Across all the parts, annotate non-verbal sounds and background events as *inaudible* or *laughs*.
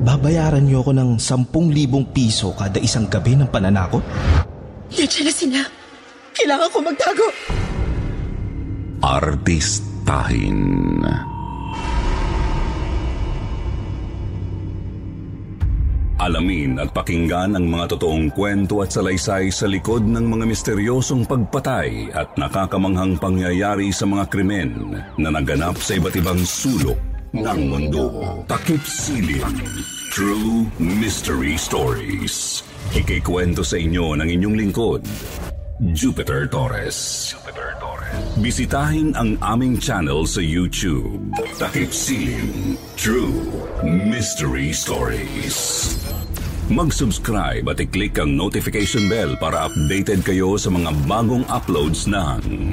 Babayaran niyo ako ng 10,000 piso kada isang gabi ng pananakot? Nandiyan na sila. Kailangan ko magtago. Artistahin. Alamin at pakinggan ang mga totoong kwento at salaysay sa likod ng mga misteryosong pagpatay at nakakamanghang pangyayari sa mga krimen na naganap sa iba't ibang sulok ng mundo. Takip silim. True Mystery Stories. Ikikwento sa inyo ng inyong lingkod, Jupiter Torres. Jupiter Torres. Bisitahin ang aming channel sa YouTube. Takip silim. True Mystery Stories. Mag-subscribe at i-click ang notification bell para updated kayo sa mga bagong uploads ng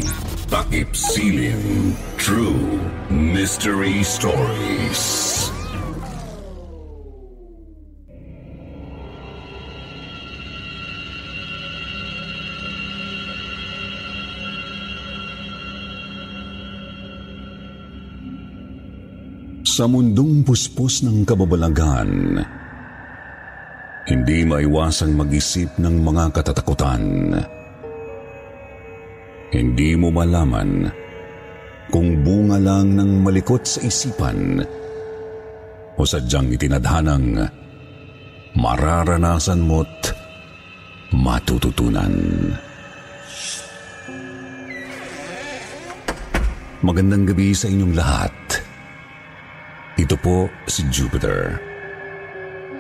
Takip Silim True Mystery Stories. Sa mundong puspos ng kababalagan, hindi maiwasang mag-isip ng mga katatakutan. Hindi mo malaman kung bunga lang ng malikot sa isipan o sadyang itinadhanang mararanasan mo't matututunan. Magandang gabi sa inyong lahat. Ito po si Jupiter.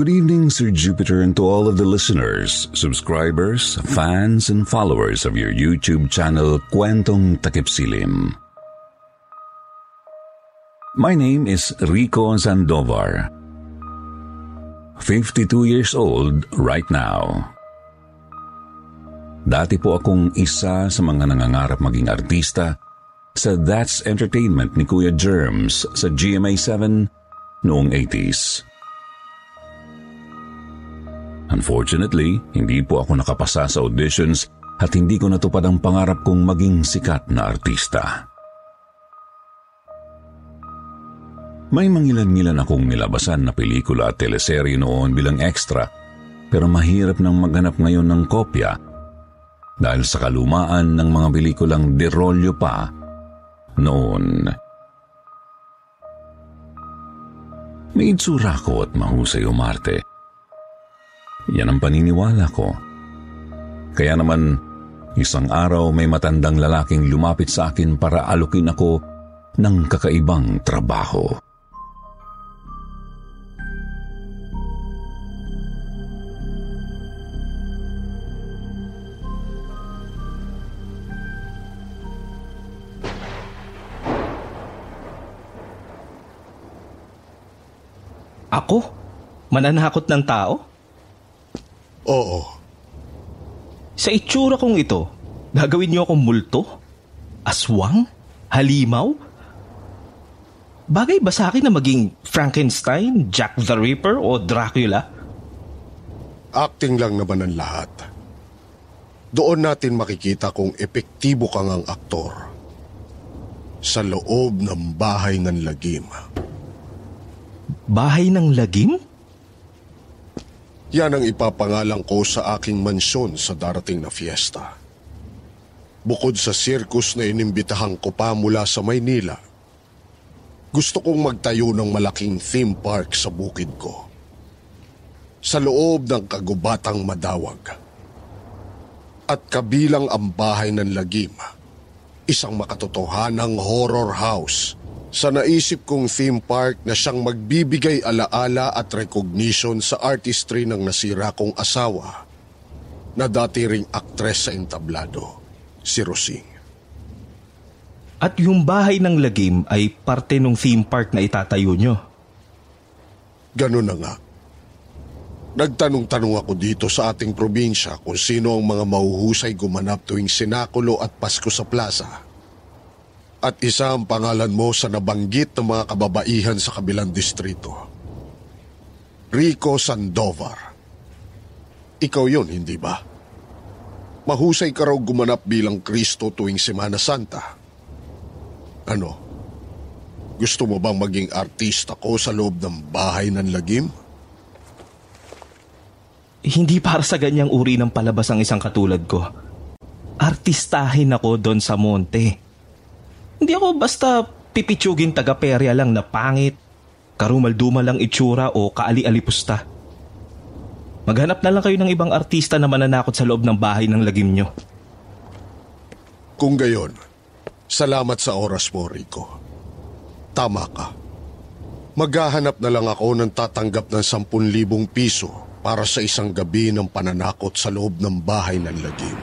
Good evening, Sir Jupiter, and to all of the listeners, subscribers, fans, and followers of your YouTube channel, Kwentong Takipsilim. My name is Rico Zandovar. 52 years old right now. Dati po akong isa sa mga nangangarap maging artista sa That's Entertainment ni Kuya Germs sa GMA7 noong 80s. Unfortunately, hindi po ako nakapasa sa auditions at hindi ko natupad ang pangarap kong maging sikat na artista. May mangilan-ngilan akong nilabasan na pelikula at teleserye noon bilang extra pero mahirap nang maghanap ngayon ng kopya dahil sa kalumaan ng mga pelikulang derolyo pa noon. May itsura ko at mahusay umarte. Yan ang paniniwala ko. Kaya naman, isang araw may matandang lalaking lumapit sa akin para alukin ako ng kakaibang trabaho. Ako? Mananakot ng tao? Oo. Sa itsura kong ito, gagawin niyo akong multo? Aswang? Halimaw? Bagay ba sa akin na maging Frankenstein, Jack the Ripper o Dracula? Acting lang naman ang lahat. Doon natin makikita kung epektibo kang ang aktor sa loob ng bahay ng lagim. Bahay ng lagim? Yan ang ipapangalan ko sa aking mansyon sa darating na fiesta. Bukod sa circus na inimbitahan ko pa mula sa Maynila, gusto kong magtayo ng malaking theme park sa bukid ko. Sa loob ng kagubatang madawag. At kabilang ang bahay ng lagim, isang makatotohanang horror house sa naisip kong theme park na siyang magbibigay alaala at recognition sa artistry ng nasira kong asawa na dati ring aktres sa entablado, si Rosing. At yung bahay ng lagim ay parte ng theme park na itatayo nyo. Ganun na nga. Nagtanong-tanong ako dito sa ating probinsya kung sino ang mga mahuhusay gumanap tuwing sinakulo at Pasko sa plaza at isa ang pangalan mo sa nabanggit ng mga kababaihan sa kabilang distrito. Rico Sandoval. Ikaw yon, hindi ba? Mahusay ka raw gumanap bilang Kristo tuwing Semana Santa. Ano? Gusto mo bang maging artista ko sa loob ng bahay ng lagim? Hindi para sa ganyang uri ng palabas ang isang katulad ko. Artistahin ako doon sa monte. Hindi ako basta pipitsugin taga-perya lang na pangit, karumal-dumal lang itsura o kaali-alipusta. Maghanap na lang kayo ng ibang artista na mananakot sa loob ng bahay ng lagim nyo. Kung gayon, salamat sa oras mo, Rico. Tama ka. Maghahanap na lang ako ng tatanggap ng 10,000 piso para sa isang gabi ng pananakot sa loob ng bahay ng lagim.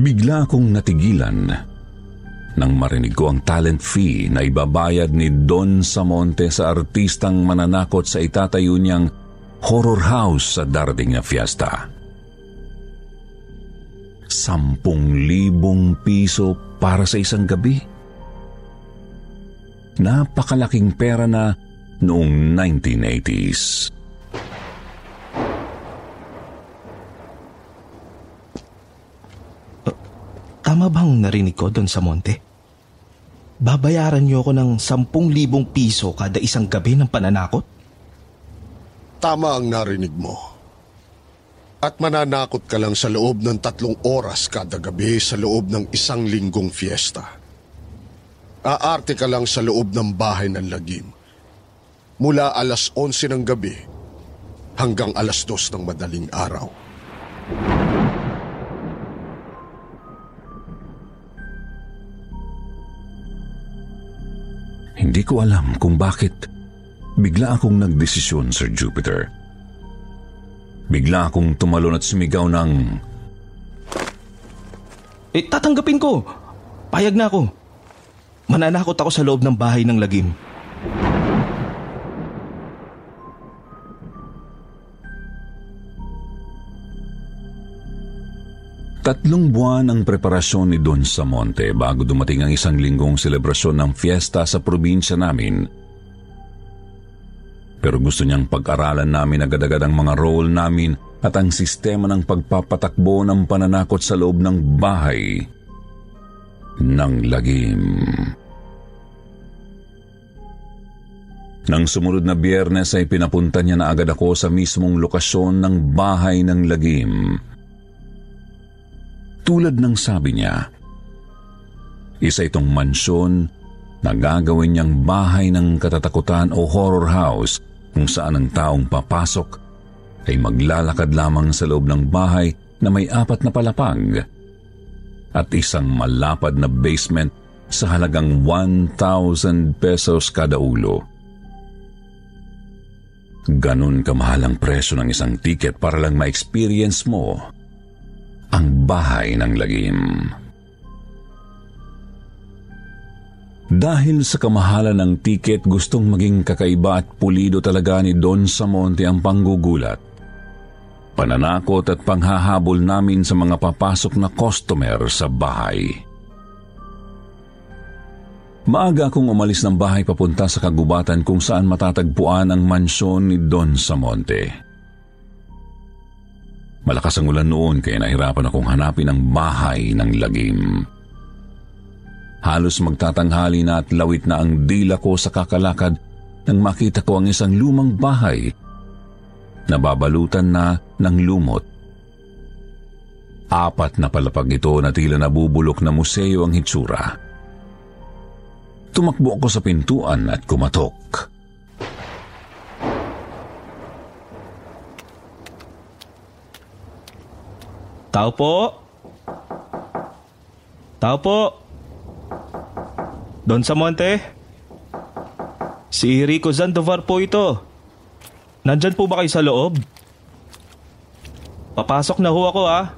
Bigla akong natigilan nang marinig ko ang talent fee na ibabayad ni Don Samonte sa artistang mananakot sa itatayo niyang horror house sa darating na fiesta. Sampung libong piso para sa isang gabi. Napakalaking pera na noong 1980s. Tama bang narinig ko doon sa monte? Babayaran niyo ako ng 10,000 piso kada isang gabi ng pananakot? Tama ang narinig mo. At mananakot ka lang sa loob ng tatlong oras kada gabi sa loob ng isang linggong fiesta. Aarte ka lang sa loob ng bahay ng lagim. Mula alas 11 ng gabi hanggang alas 2 ng madaling araw. Hindi ko alam kung bakit bigla akong nagdesisyon, Sir Jupiter. Bigla akong tumalon at sumigaw ng... Eh, tatanggapin ko. Payag na ako. Mananakot ako sa loob ng bahay ng lagim. Tatlong buwan ang preparasyon ni Don Samonte bago dumating ang isang linggong selebrasyon ng fiesta sa probinsya namin. Pero gusto niyang pag-aralan namin agad-agad ang mga role namin at ang sistema ng pagpapatakbo ng pananakot sa loob ng bahay ng lagim. Nang sumunod na biyernes ay pinapunta niya na agad ako sa mismong lokasyon ng bahay ng lagim. Tulad ng sabi niya, isa itong mansyon na gagawin niyang bahay ng katatakutan o horror house kung saan ang taong papasok ay maglalakad lamang sa loob ng bahay na may apat na palapag at isang malapad na basement sa halagang 1,000 pesos kada ulo. Ganon kamahal ang presyo ng isang ticket para lang ma-experience mo ang bahay ng lagim. Dahil sa kamahalan ng tiket, gustong maging kakaiba at pulido talaga ni Don Samonte ang panggugulat. pananakot at panghahabol namin sa mga papasok na customer sa bahay. Maaga akong umalis ng bahay papunta sa kagubatan kung saan matatagpuan ang mansyon ni Don Samonte. Malakas ang ulan noon kaya nahirapan akong hanapin ang bahay ng lagim. Halos magtatanghali na at lawit na ang dila ko sa kakalakad nang makita ko ang isang lumang bahay nababalutan na ng lumot. Apat na palapag ito na tila nabubulok na museo ang hitsura. Tumakbo ako sa pintuan at kumatok. Tao po? Tao po? Don Samonte? Si Rico Zandovar po ito. Nandyan po ba kayo sa loob? Papasok na ho ako ah.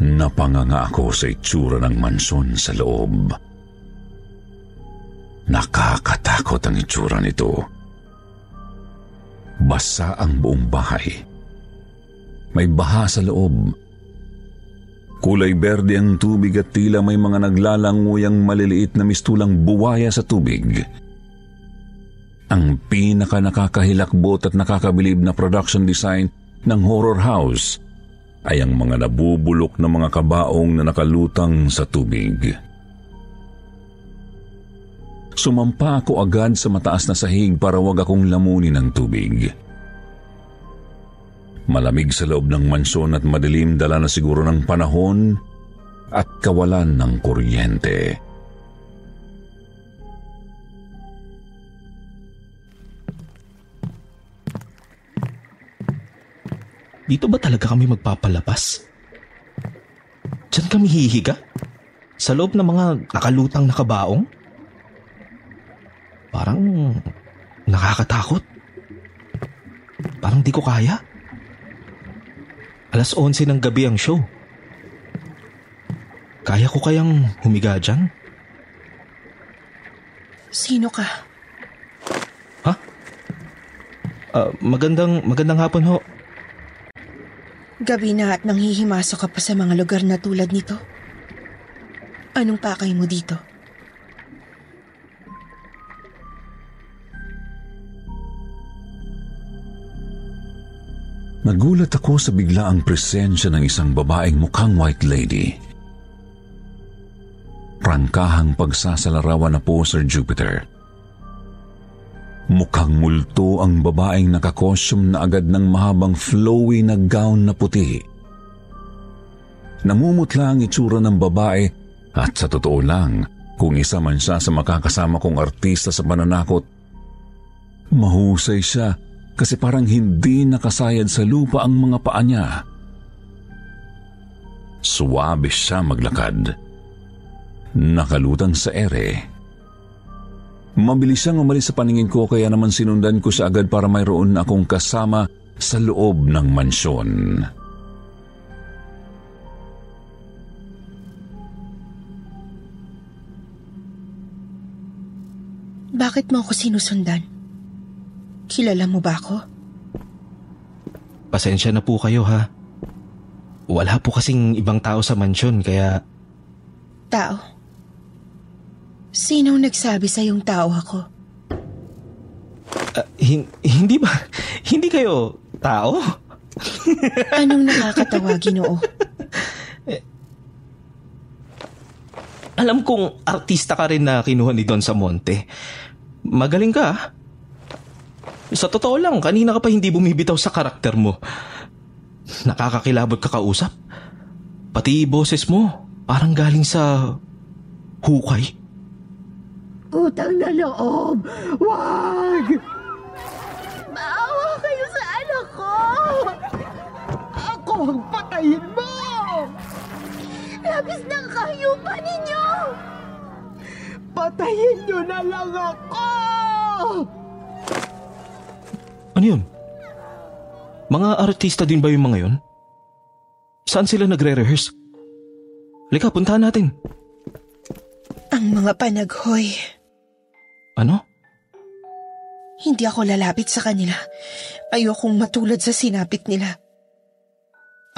Napanganga ako sa itsura ng mansyon sa loob. Nakakatakot ang itsura nito. Basa ang buong bahay. May baha sa loob Kulay berde ang tubig at tila may mga naglalanguyang maliliit na mistulang buwaya sa tubig. Ang pinaka nakakahilakbot at nakakabilib na production design ng horror house ay ang mga nabubulok na mga kabaong na nakalutang sa tubig. Sumampa ako agad sa mataas na sahig para wag akong lamunin ng tubig. Malamig sa loob ng mansyon at madilim dala na siguro ng panahon at kawalan ng kuryente. Dito ba talaga kami magpapalabas? Diyan kami hihiga? Sa loob ng mga nakalutang nakabaong? Parang nakakatakot. Parang di ko kaya. Alas 11 ng gabi ang show. Kaya ko kayang humiga dyan? Sino ka? Ha? Uh, magandang, magandang hapon ho. Gabi na at nanghihimasok ka pa sa mga lugar na tulad nito. Anong pakay mo dito? Nagulat ako sa biglaang presensya ng isang babaeng mukhang white lady. Prangkahang pagsasalarawan na po, Sir Jupiter. Mukhang multo ang babaeng nakakosyum na agad ng mahabang flowy na gown na puti. Namumutla ang itsura ng babae at sa totoo lang, kung isa man siya sa makakasama kong artista sa pananakot, mahusay siya kasi parang hindi nakasayad sa lupa ang mga paa niya. Suwabe siya maglakad. Nakalutang sa ere. Mabilis siyang umalis sa paningin ko kaya naman sinundan ko siya agad para mayroon akong kasama sa loob ng mansyon. Bakit mo ako sinusundan? Kilala mo ba ako? Pasensya na po kayo ha. Wala po kasing ibang tao sa mansyon kaya... Tao? Sinong nagsabi sa yung tao ako? Uh, hin- hindi ba? Hindi kayo tao? Anong *laughs* nakakatawa, Ginoo? Alam kong artista ka rin na kinuha ni Don Samonte. Magaling ka. Sa totoo lang, kanina ka pa hindi bumibitaw sa karakter mo. Nakakakilabot ka kausap. Pati boses mo, parang galing sa hukay. Utang na loob! Wag! Maawa kayo sa anak ko! Ako ang patayin mo! Labis ng kahiyupan ninyo! Patayin nyo na lang ako! Ano yun? Mga artista din ba yung mga yun? Saan sila nagre-rehearse? Lika, puntahan natin. Ang Mga panaghoy. Ano? Hindi ako lalapit sa kanila. Ayokong matulad sa sinapit nila.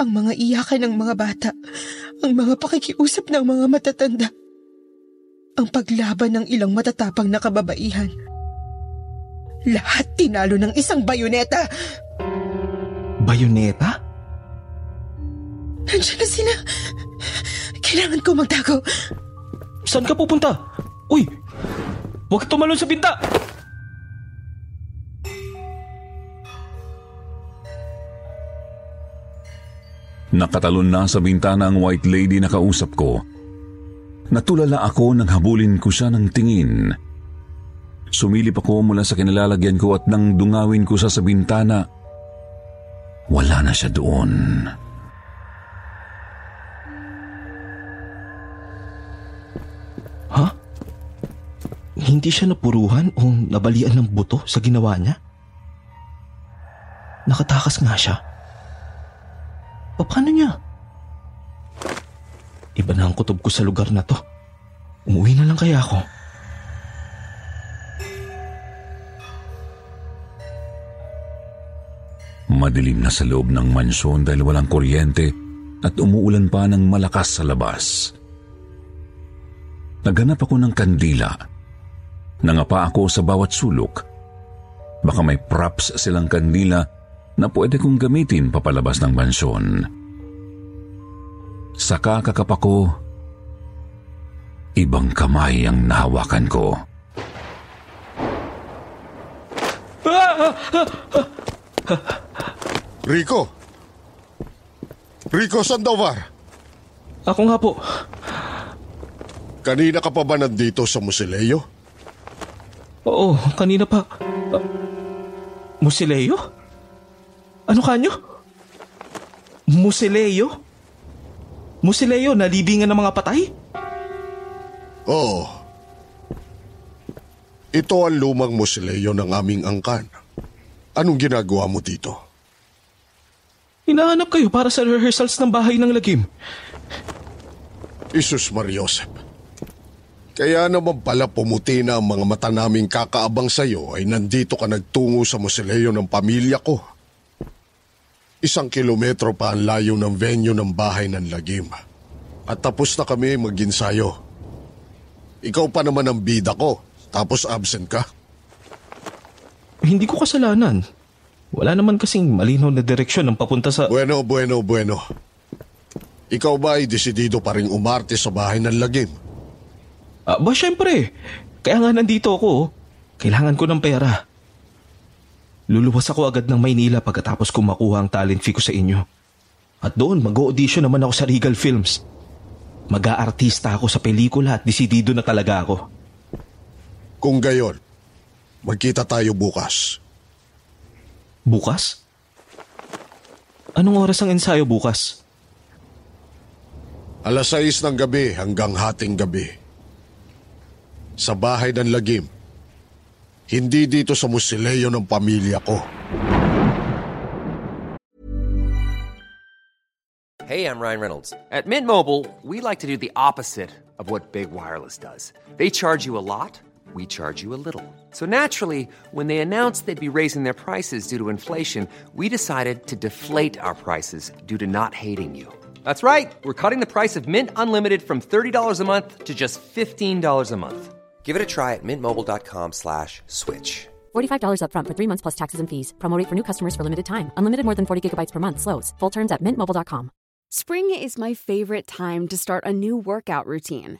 Ang mga iyakan ng mga bata, ang mga pakikiusap ng mga matatanda, ang paglaban ng ilang matatapang na kababaihan. Lahat tinalo ng isang bayoneta. Bayoneta? Nandiyan na sila. Kailangan ko magtago. Saan ka pupunta? Uy! Huwag tumalon sa binta! Nakatalon na sa bintana ang white lady na kausap ko. Natulala ako nang habulin ko siya ng tingin. Sumilip ako mula sa kinalalagyan ko at nang dungawin ko sa sa bintana, wala na siya doon. Ha? Hindi siya napuruhan o nabalian ng buto sa ginawa niya? Nakatakas nga siya. Paano niya? Iba na ang kutob ko sa lugar na to. Umuwi na lang kaya ako. Madilim na sa loob ng mansyon dahil walang kuryente at umuulan pa ng malakas sa labas. Naghanap ako ng kandila. Nangapa ako sa bawat sulok. Baka may props silang kandila na pwede kong gamitin papalabas ng mansyon. Sa kakakap ako, ibang kamay ang nahawakan ko. Rico! Rico Sandoval! Ako nga po. Kanina ka pa ba nandito sa Musileo? Oo, kanina pa. Uh, Musileo? Ano kanyo? Musileo? Musileo na libingan ng mga patay? Oo. Ito ang lumang Musileo ng aming angkan. Anong ginagawa mo dito? Hinahanap kayo para sa rehearsals ng bahay ng lagim. Isus Mariosep. Kaya naman pala pumuti na ang mga mata naming kakaabang sa'yo ay nandito ka nagtungo sa musileo ng pamilya ko. Isang kilometro pa ang layo ng venue ng bahay ng lagim. At tapos na kami mag-insayo. Ikaw pa naman ang bida ko, tapos absent ka. Hindi ko kasalanan. Wala naman kasing malinaw na direksyon ng papunta sa... Bueno, bueno, bueno. Ikaw ba ay desidido pa rin umarte sa bahay ng lagim? Ah, ba syempre. Kaya nga nandito ako. Kailangan ko ng pera. Luluwas ako agad ng Maynila pagkatapos ko makuha ang talent fee ko sa inyo. At doon, mag-audition naman ako sa Regal Films. Mag-aartista ako sa pelikula at desidido na talaga ako. Kung gayon, magkita tayo bukas. Bukas? Anong oras ang ensayo bukas? Alas 6 ng gabi hanggang hating gabi. Sa bahay ng lagim. Hindi dito sa musileo ng pamilya ko. Hey, I'm Ryan Reynolds. At Mint Mobile, we like to do the opposite of what Big Wireless does. They charge you a lot, we charge you a little. So naturally, when they announced they'd be raising their prices due to inflation, we decided to deflate our prices due to not hating you. That's right. We're cutting the price of Mint Unlimited from $30 a month to just $15 a month. Give it a try at mintmobile.com slash switch. $45 upfront for three months plus taxes and fees. Promo rate for new customers for limited time. Unlimited more than 40 gigabytes per month. Slows. Full terms at mintmobile.com. Spring is my favorite time to start a new workout routine.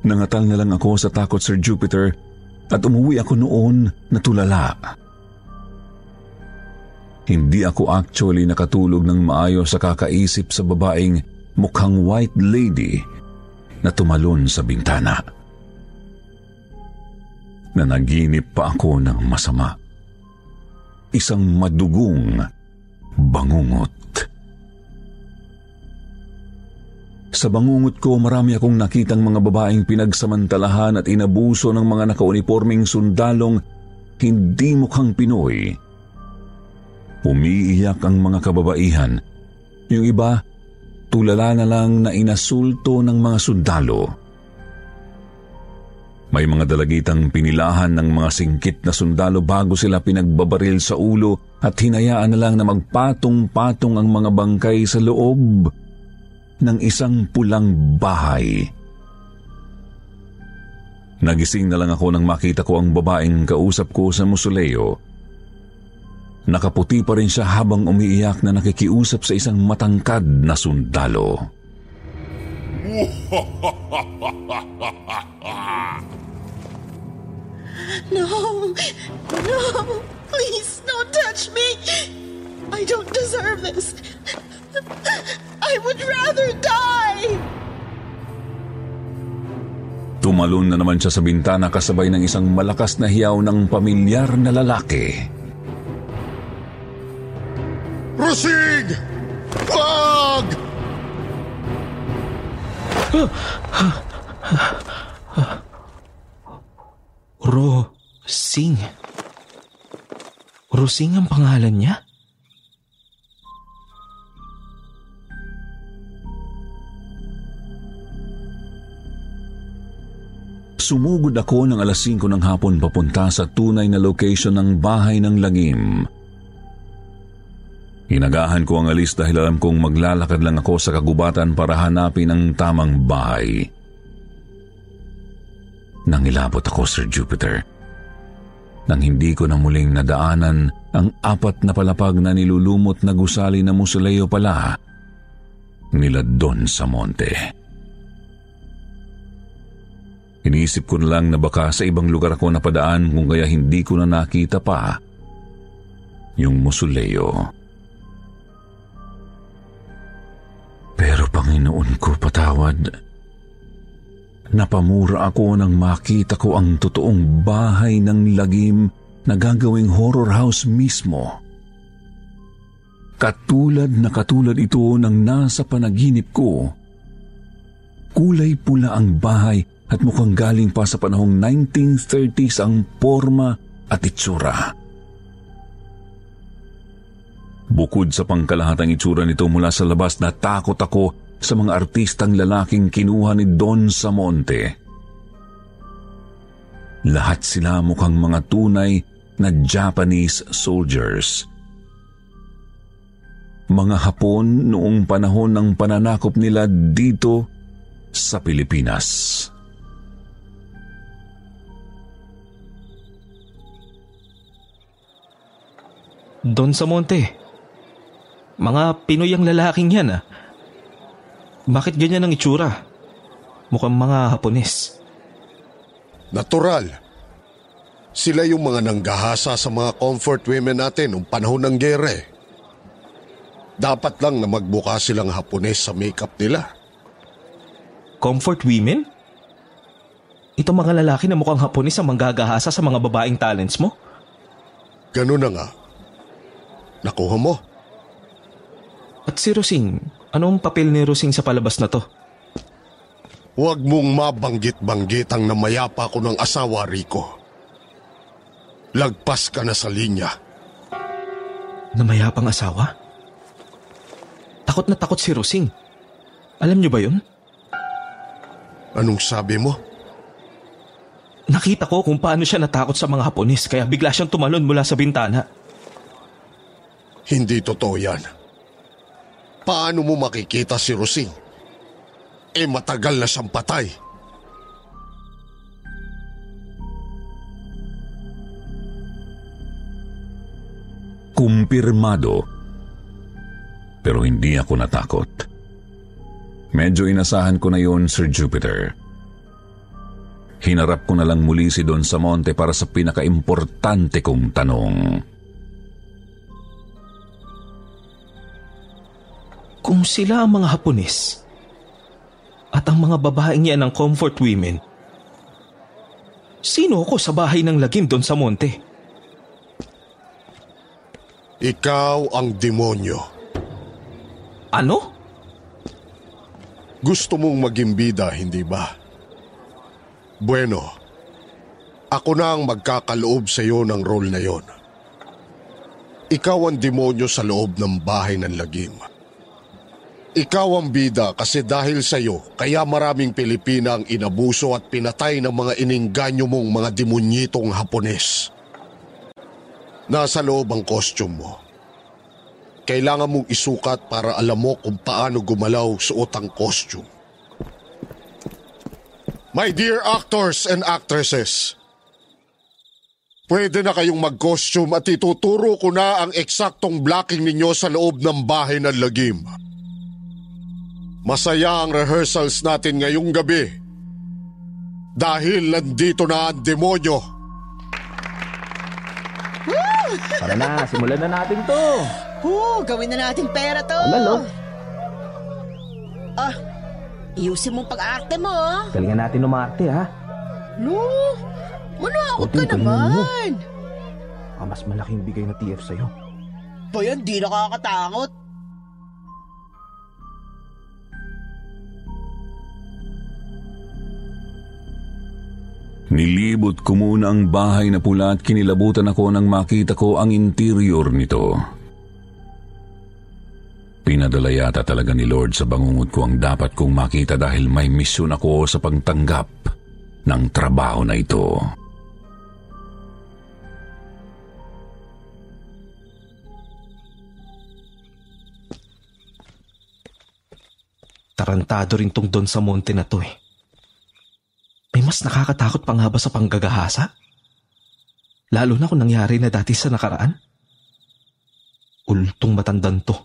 Nangatal na lang ako sa takot Sir Jupiter at umuwi ako noon na tulala. Hindi ako actually nakatulog ng maayos sa kakaisip sa babaeng mukhang white lady na tumalon sa bintana. na naginip pa ako ng masama. Isang madugong bangungot. Sa bangungot ko, marami akong nakitang mga babaeng pinagsamantalahan at inabuso ng mga nakauniforming sundalong hindi mukhang Pinoy. Umiiyak ang mga kababaihan. Yung iba, tulala na lang na inasulto ng mga sundalo. May mga dalagitang pinilahan ng mga singkit na sundalo bago sila pinagbabaril sa ulo at hinayaan na lang na magpatong-patong ang mga bangkay sa loob ng isang pulang bahay. Nagising na lang ako nang makita ko ang babaeng kausap ko sa musuleo. Nakaputi pa rin siya habang umiiyak na nakikiusap sa isang matangkad na sundalo. No! No! Please, don't touch me! I don't deserve this! I would rather die! Tumalon na naman siya sa bintana kasabay ng isang malakas na hiyaw ng pamilyar na lalaki. Rosing! Wag! Rosing. Rosing ang pangalan niya? Sumugod ako ng alas 5 ng hapon papunta sa tunay na location ng bahay ng lagim. Inagahan ko ang alis dahil alam kong maglalakad lang ako sa kagubatan para hanapin ang tamang bahay. Nangilabot ako, Sir Jupiter. Nang hindi ko na muling nadaanan ang apat na palapag na nilulumot na gusali na musuleo pala nila Don sa monte. Iniisip ko na lang na baka sa ibang lugar ako napadaan kung kaya hindi ko na nakita pa yung musuleo. Pero Panginoon ko patawad. Napamura ako nang makita ko ang totoong bahay ng lagim na gagawing horror house mismo. Katulad na katulad ito ng nasa panaginip ko. Kulay pula ang bahay at mukhang galing pa sa panahong 1930s ang forma at itsura. Bukod sa pangkalahatang itsura nito mula sa labas, natakot ako sa mga artistang lalaking kinuha ni Don Samonte. Lahat sila mukhang mga tunay na Japanese soldiers. Mga Hapon noong panahon ng pananakop nila dito sa Pilipinas. Don Samonte. Mga Pinoy ang lalaking yan ah. Bakit ganyan ang itsura? Mukhang mga Hapones. Natural. Sila yung mga nanggahasa sa mga comfort women natin noong panahon ng gere. Dapat lang na magbuka silang Hapones sa makeup nila. Comfort women? Ito mga lalaki na mukhang Hapones ang manggagahasa sa mga babaeng talents mo? Ganun na nga. Nakuha mo. At si Rosing, anong papel ni Rosing sa palabas na to? Huwag mong mabanggit-banggit ang namayapa ko ng asawa, Rico. Lagpas ka na sa linya. Namayapang asawa? Takot na takot si Rosing. Alam niyo ba yun? Anong sabi mo? Nakita ko kung paano siya natakot sa mga Hapones kaya bigla siyang tumalon mula sa bintana. Hindi totoo yan. Paano mo makikita si Rosing? Eh matagal na siyang patay. Kumpirmado. Pero hindi ako natakot. Medyo inasahan ko na yon, Sir Jupiter. Hinarap ko na lang muli si Don Samonte para sa pinaka-importante kong tanong. Kung sila ang mga Hapones at ang mga babaeng yan ang comfort women, Sino ako sa bahay ng lagim doon sa monte? Ikaw ang demonyo. Ano? Gusto mong maging bida, hindi ba? Bueno, ako na ang magkakaloob sa iyo ng role na yon. Ikaw ang demonyo sa loob ng bahay ng lagim. Ikaw ang bida kasi dahil sa iyo, kaya maraming Pilipina ang inabuso at pinatay ng mga iningganyo mong mga demonyitong Hapones. Nasa loob ang costume mo. Kailangan mong isukat para alam mo kung paano gumalaw suot ang costume. My dear actors and actresses, pwede na kayong mag-costume at ituturo ko na ang eksaktong blocking ninyo sa loob ng bahay ng lagim. Masaya ang rehearsals natin ngayong gabi. Dahil nandito na ang demonyo. Tara na, simulan na natin to. Oo, gawin na natin pera to. Alalo. Ah, iusin mo pag-arte mo, ah. Galingan natin umarte ha. No, manakot ka galingan mo. naman. Ah, mas malaking bigay na TF sa'yo. Ba yan, di nakakatakot. Nilibot ko muna ang bahay na pula at kinilabutan ako nang makita ko ang interior nito. Pinadala yata talaga ni Lord sa bangungot ko ang dapat kong makita dahil may misyon ako sa pagtanggap ng trabaho na ito. Tarantado rin tong doon sa monte na to eh. May mas nakakatakot pa nga ba sa panggagahasa? Lalo na kung nangyari na dati sa nakaraan. Ultong matandan to.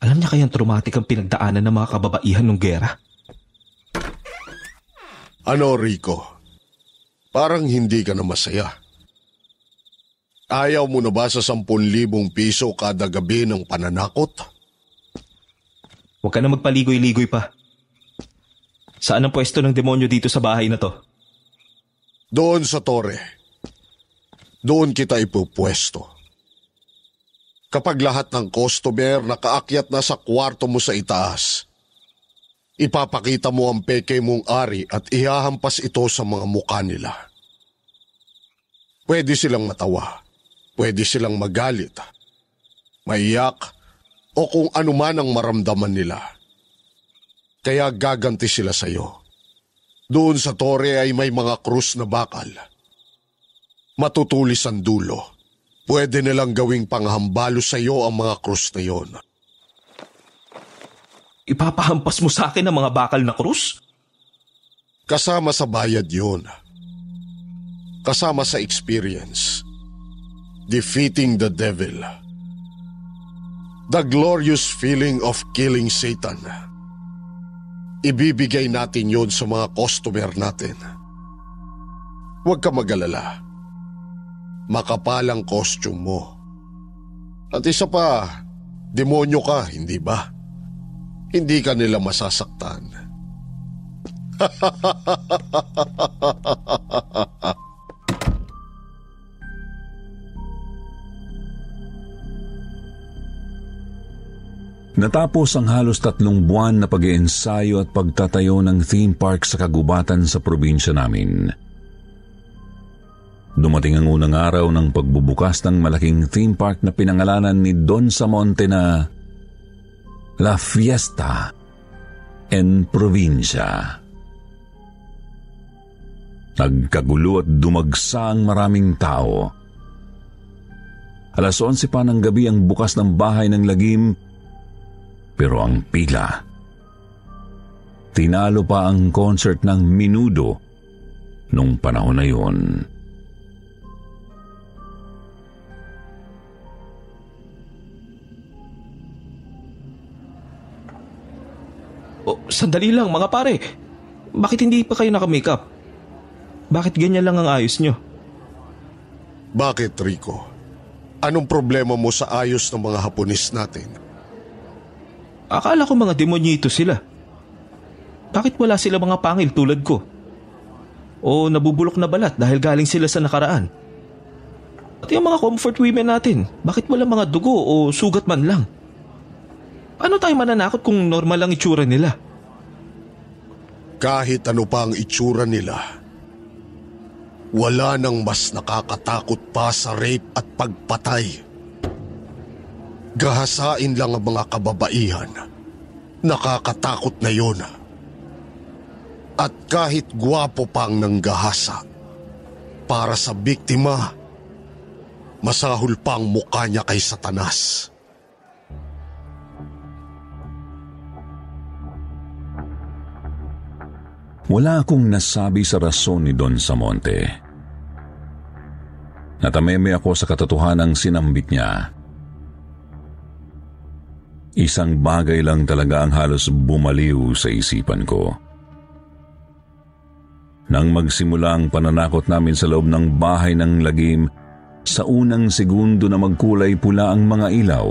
Alam niya kayang traumatic ang pinagdaanan ng mga kababaihan ng gera? Ano, Rico? Parang hindi ka na masaya. Ayaw mo na ba sa 10,000 piso kada gabi ng pananakot? Huwag ka na magpaligoy-ligoy pa. Saan ang pwesto ng demonyo dito sa bahay na to? Doon sa tore. Doon kita ipupwesto. Kapag lahat ng customer nakaakyat na sa kwarto mo sa itaas, ipapakita mo ang peke mong ari at ihahampas ito sa mga mukha nila. Pwede silang matawa, pwede silang magalit, maiyak, o kung anuman ang maramdaman nila. Kaya gaganti sila sa'yo. Doon sa tore ay may mga krus na bakal. Matutulis ang dulo. Pwede nilang gawing panghambalo sa iyo ang mga krus na yon. Ipapahampas mo sa akin ang mga bakal na krus? Kasama sa bayad yon. Kasama sa experience. Defeating the devil. The glorious feeling of killing Satan. Ibibigay natin yon sa mga customer natin. Huwag ka magalala. Makapalang costume mo. At isa pa, demonyo ka, hindi ba? Hindi ka nila masasaktan. *laughs* Natapos ang halos tatlong buwan na pag-iensayo at pagtatayo ng theme park sa kagubatan sa probinsya namin. Dumating ang unang araw ng pagbubukas ng malaking theme park na pinangalanan ni Don Samonte na La Fiesta en Provincia. Nagkagulo at dumagsa ang maraming tao. Alas 11 pa ng gabi ang bukas ng bahay ng lagim pero ang pila. Tinalo pa ang concert ng Minudo nung panahon na yun. O, sandali lang mga pare. Bakit hindi pa kayo naka-makeup? Bakit ganyan lang ang ayos nyo? Bakit, Rico? Anong problema mo sa ayos ng mga Haponis natin? Akala ko mga demonyito sila. Bakit wala sila mga pangil tulad ko? o nabubulok na balat dahil galing sila sa nakaraan. At yung mga comfort women natin, bakit wala mga dugo o sugat man lang? Paano tayo mananakot kung normal lang itsura nila? Kahit ano pa ang itsura nila, wala nang mas nakakatakot pa sa rape at pagpatay. Gahasain lang ang mga kababaihan. Nakakatakot na yon. At kahit gwapo pang nanggahasa, para sa biktima, masahol pa ang mukha niya kay Satanas. Wala akong nasabi sa rason ni Don Samonte. Natameme ako sa katotohanang sinambit niya. Isang bagay lang talaga ang halos bumaliw sa isipan ko. Nang magsimula ang pananakot namin sa loob ng bahay ng lagim, sa unang segundo na magkulay pula ang mga ilaw,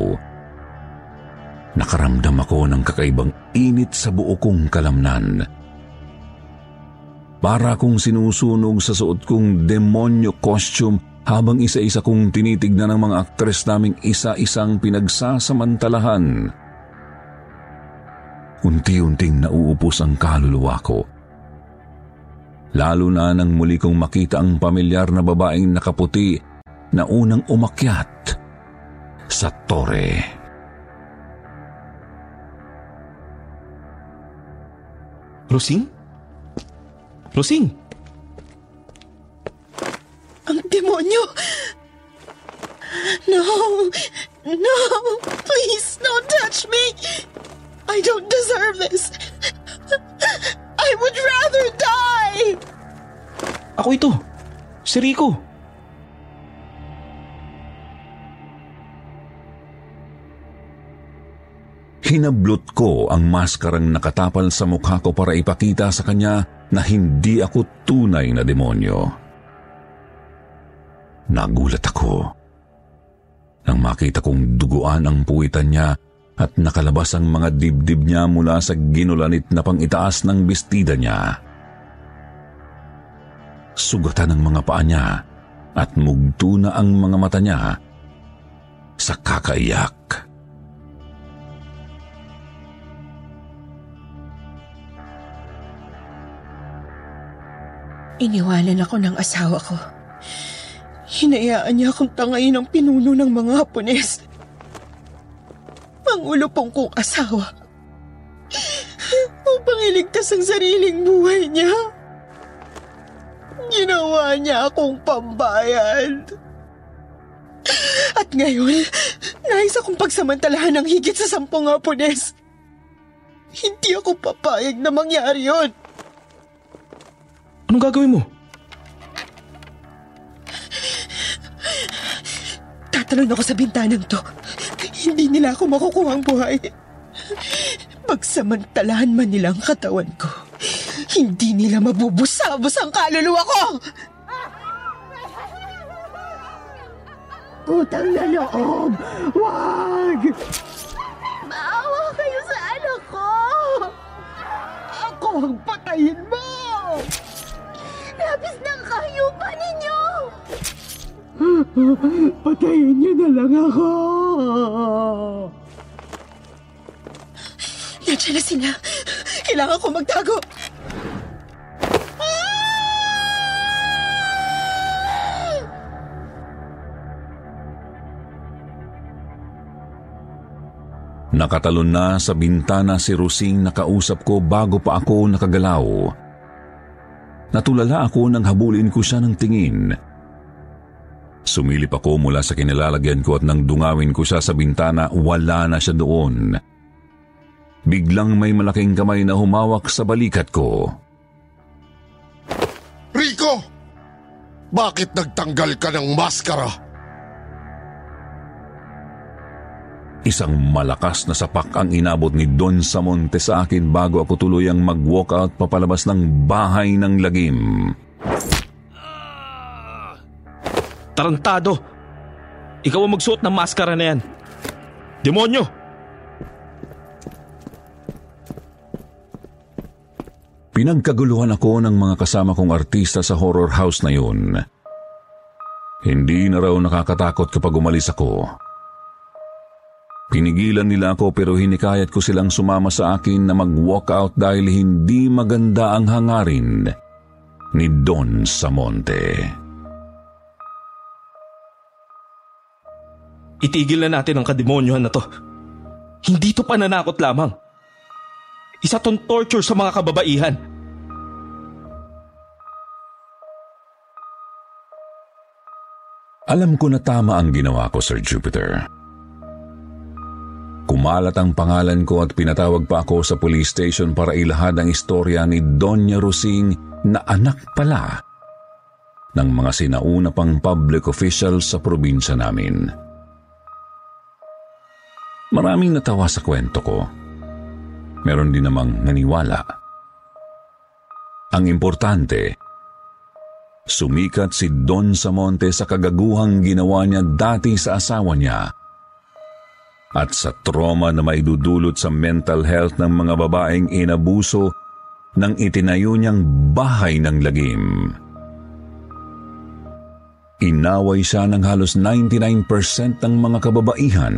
nakaramdam ako ng kakaibang init sa buo kong kalamnan. Para kong sinusunog sa suot kong demonyo costume habang isa-isa kong tinitignan ng mga aktres naming isa-isang pinagsasamantalahan. Unti-unting nauupos ang kaluluwa ko. Lalo na nang muli kong makita ang pamilyar na babaeng nakaputi na unang umakyat sa tore. Rosing? Rosing! Demonyo! No! No! Please, don't touch me! I don't deserve this! I would rather die! Ako ito! Si Rico! Hinablot ko ang maskarang nakatapal sa mukha ko para ipakita sa kanya na hindi ako tunay na demonyo. Nagulat ako nang makita kong duguan ang puwitan niya at nakalabas ang mga dibdib niya mula sa ginulanit na pangitaas ng bestida niya. Sugatan ang mga paa niya at mugto na ang mga mata niya sa kakaiyak. Iniwanan ako ng asawa ko. Hinayaan niya akong tangayin ng pinuno ng mga Hapones. Pangulupong kong asawa. Upang iligtas ang sariling buhay niya. Ginawa niya akong pambayad. At ngayon, nais akong pagsamantalahan ng higit sa sampung Hapones. Hindi ako papayag na mangyari yon. Anong gagawin mo? Tatalon ako sa bintanang to. Hindi nila ako makukuha ang buhay. Pagsamantalahan man nila ang katawan ko, hindi nila mabubusabos ang kaluluwa ko! Utang na loob! Wag! Maawa kayo sa anak ko! Ako ang patayin mo! *laughs* Patayin niyo na lang ako! Nandiyan na sila. Kailangan ko magtago. Nakatalon na sa bintana si Rosing nakausap ko bago pa ako nakagalaw. Natulala ako nang habulin ko siya ng tingin. Sumilip ako mula sa kinilalagyan ko at nang dungawin ko siya sa bintana, wala na siya doon. Biglang may malaking kamay na humawak sa balikat ko. Rico! Bakit nagtanggal ka ng maskara? Isang malakas na sapak ang inabot ni Don Samonte sa akin bago ako tuluyang mag-walk out papalabas ng bahay ng lagim. Tarantado! Ikaw ang magsuot ng maskara na yan. Demonyo! Pinagkaguluhan ako ng mga kasama kong artista sa horror house na yun. Hindi na raw nakakatakot kapag umalis ako. Pinigilan nila ako pero hinikayat ko silang sumama sa akin na mag-walk out dahil hindi maganda ang hangarin ni Don Samonte. Itigil na natin ang kademonyohan na to. Hindi to pananakot lamang. Isa tong torture sa mga kababaihan. Alam ko na tama ang ginawa ko, Sir Jupiter. Kumalat ang pangalan ko at pinatawag pa ako sa police station para ilahad ang istorya ni Doña Rosing na anak pala ng mga sinauna pang public official sa probinsya namin. Maraming natawa sa kwento ko. Meron din namang naniwala. Ang importante, sumikat si Don Samonte sa kagaguhang ginawa niya dati sa asawa niya at sa trauma na maidudulot sa mental health ng mga babaeng inabuso ng itinayo niyang bahay ng lagim. Inaway siya ng halos 99% ng mga kababaihan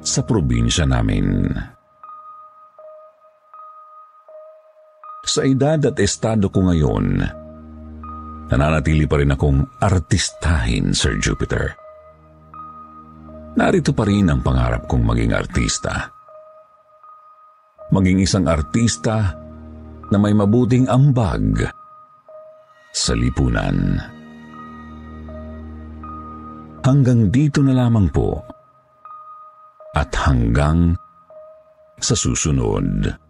sa probinsya namin. Sa edad at estado ko ngayon, nananatili pa rin akong artistahin, Sir Jupiter. Narito pa rin ang pangarap kong maging artista. Maging isang artista na may mabuting ambag sa lipunan. Hanggang dito na lamang po at hanggang sa susunod.